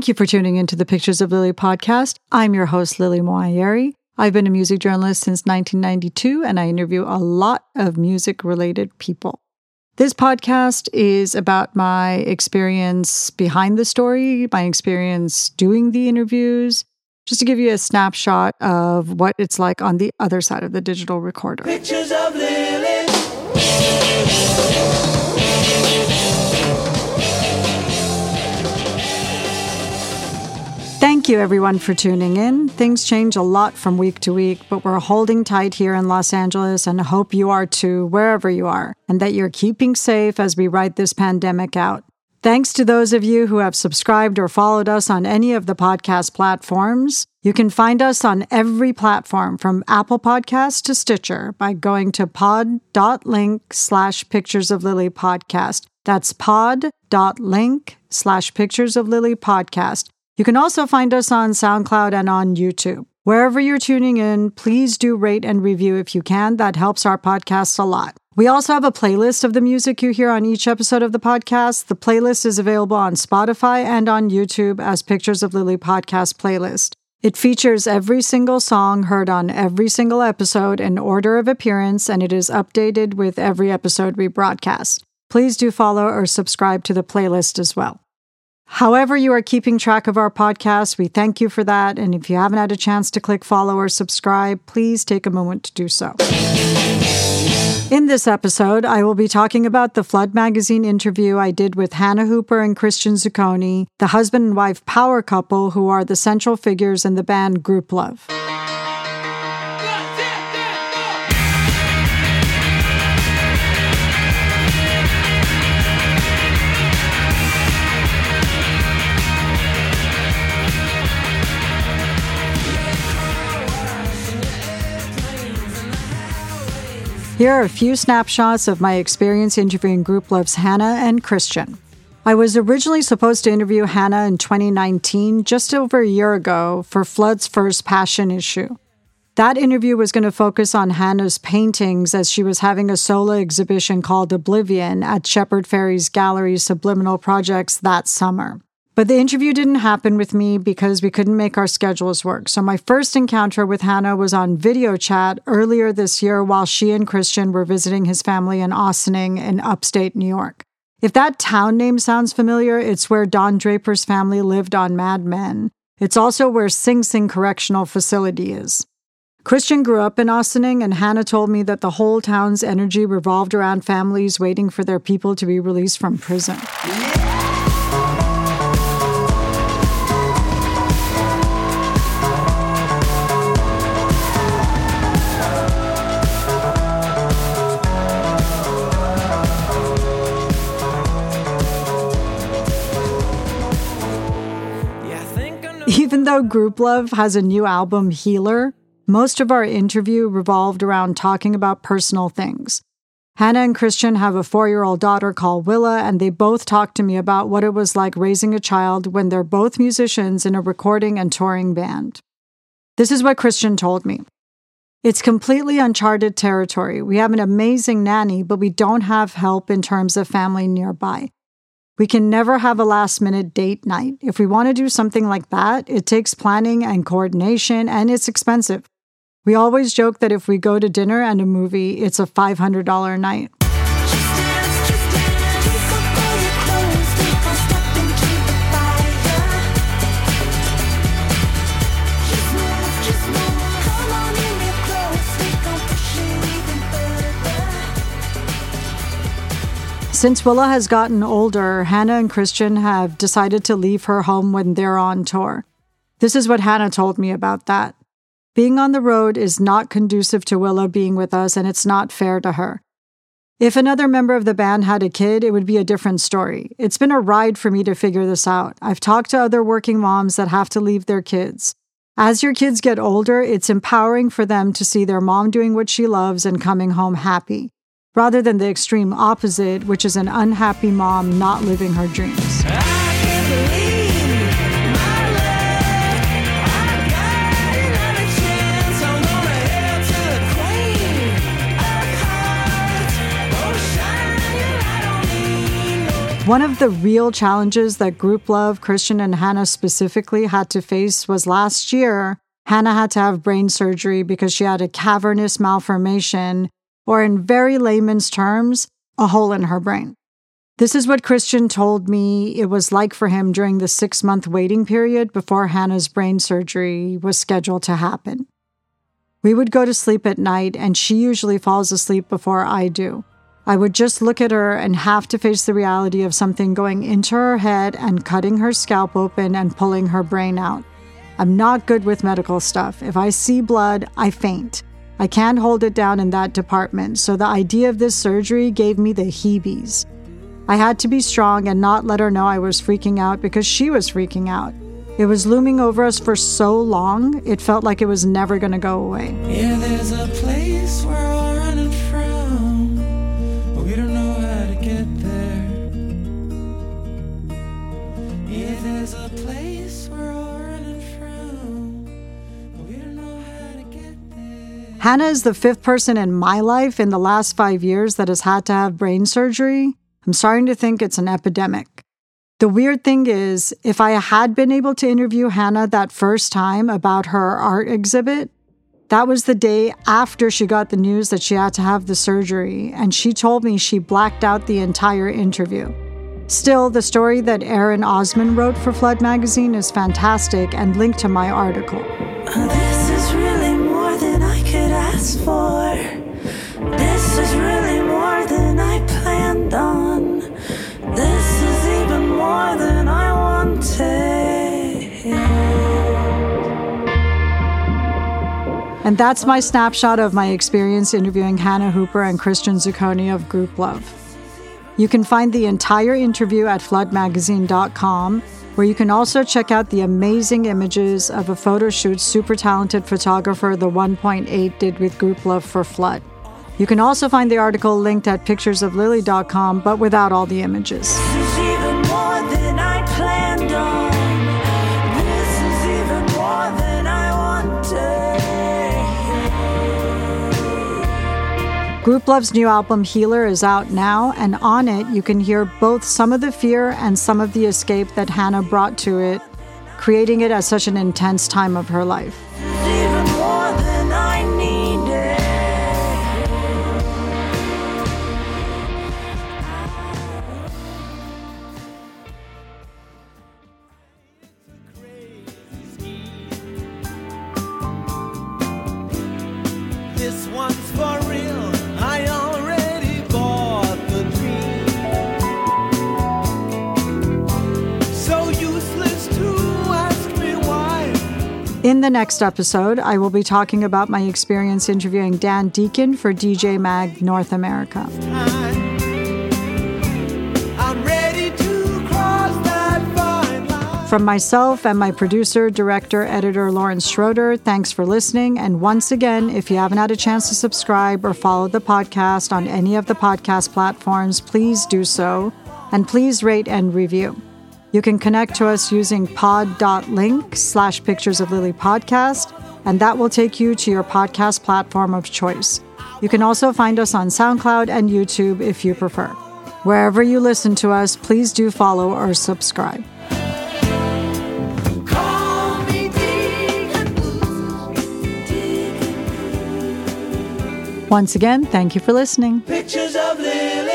Thank you for tuning into the Pictures of Lily podcast. I'm your host, Lily Moayeri. I've been a music journalist since 1992, and I interview a lot of music related people. This podcast is about my experience behind the story, my experience doing the interviews, just to give you a snapshot of what it's like on the other side of the digital recorder. Pictures of Lily. Thank you, everyone, for tuning in. Things change a lot from week to week, but we're holding tight here in Los Angeles and hope you are too, wherever you are, and that you're keeping safe as we ride this pandemic out. Thanks to those of you who have subscribed or followed us on any of the podcast platforms. You can find us on every platform from Apple Podcasts to Stitcher by going to pod.link slash pictures of Lily podcast. That's pod.link slash pictures of Lily podcast. You can also find us on SoundCloud and on YouTube. Wherever you're tuning in, please do rate and review if you can. That helps our podcast a lot. We also have a playlist of the music you hear on each episode of the podcast. The playlist is available on Spotify and on YouTube as Pictures of Lily podcast playlist. It features every single song heard on every single episode in order of appearance, and it is updated with every episode we broadcast. Please do follow or subscribe to the playlist as well. However, you are keeping track of our podcast, we thank you for that. And if you haven't had a chance to click follow or subscribe, please take a moment to do so. In this episode, I will be talking about the Flood magazine interview I did with Hannah Hooper and Christian Zucconi, the husband and wife power couple who are the central figures in the band Grouplove. Here are a few snapshots of my experience interviewing Grouplove's Hannah and Christian. I was originally supposed to interview Hannah in 2019, just over a year ago, for Flood's first Passion issue. That interview was going to focus on Hannah's paintings as she was having a solo exhibition called Oblivion at Shepard Fairey's Gallery Subliminal Projects that summer. But the interview didn't happen with me because we couldn't make our schedules work. So my first encounter with Hannah was on video chat earlier this year while she and Christian were visiting his family in Ossining in upstate New York. If that town name sounds familiar, it's where Don Draper's family lived on Mad Men. It's also where Sing Sing Correctional Facility is. Christian grew up in Ossining, and Hannah told me that the whole town's energy revolved around families waiting for their people to be released from prison. Even though Grouplove has a new album, Healer, most of our interview revolved around talking about personal things. Hannah and Christian have a four year old daughter called Willa, and they both talked to me about what it was like raising a child when they're both musicians in a recording and touring band. This is what Christian told me. It's completely uncharted territory. We have an amazing nanny, but we don't have help in terms of family nearby. We can never have a last minute date night. If we want to do something like that, it takes planning and coordination, and it's expensive. We always joke that if we go to dinner and a movie, it's a $500 night. Since Willa has gotten older, Hannah and Christian have decided to leave her home when they're on tour. This is what Hannah told me about that. Being on the road is not conducive to Willa being with us, and it's not fair to her. If another member of the band had a kid, it would be a different story. It's been a ride for me to figure this out. I've talked to other working moms that have to leave their kids. As your kids get older, it's empowering for them to see their mom doing what she loves and coming home happy, rather than the extreme opposite, which is an unhappy mom not living her dreams. One of the real challenges that Grouplove, Christian, and Hannah specifically had to face was last year. Hannah had to have brain surgery because she had a cavernous malformation, or in very layman's terms, a hole in her brain. This is what Christian told me it was like for him during the six month waiting period before Hannah's brain surgery was scheduled to happen. We would go to sleep at night, and she usually falls asleep before I do. I would just look at her and have to face the reality of something going into her head and cutting her scalp open and pulling her brain out. I'm not good with medical stuff. If I see blood, I faint. I can't hold it down in that department, so the idea of this surgery gave me the heebies. I had to be strong and not let her know I was freaking out because she was freaking out. It was looming over us for so long, it felt like it was never going to go away. Yeah, Hannah is the fifth person in my life in the last five years that has had to have brain surgery. I'm starting to think it's an epidemic. The weird thing is, if I had been able to interview Hannah that first time about her art exhibit, that was the day after she got the news that she had to have the surgery, and she told me she blacked out the entire interview. Still, the story that Aaron Osman wrote for Flood magazine is fantastic and linked to my article. Could ask for. This is really more than I planned on. This is even more than I wanted. And that's my snapshot of my experience interviewing Hannah Hooper and Christian Zucconi of Grouplove. You can find the entire interview at floodmagazine.com, where you can also check out the amazing images of a photo shoot super talented photographer the 1.8 did with Grouplove for Flood. You can also find the article linked at picturesoflily.com, but without all the images. Grouplove's new album Healer is out now, and on it you can hear both some of the fear and some of the escape that Hannah brought to it, creating it at such an intense time of her life. This one's for real. In the next episode, I will be talking about my experience interviewing Dan Deacon for DJ Mag North America. I'm ready to cross that fine line. From myself and my producer, director, editor Lawrence Schroeder, thanks for listening. And once again, if you haven't had a chance to subscribe or follow the podcast on any of the podcast platforms, please do so. And please rate and review. You can connect to us using pod.link slash pictures of Lily podcast, and that will take you to your podcast platform of choice. You can also find us on SoundCloud and YouTube if you prefer. Wherever you listen to us, please do follow or subscribe. Once again, thank you for listening. Pictures of Lily.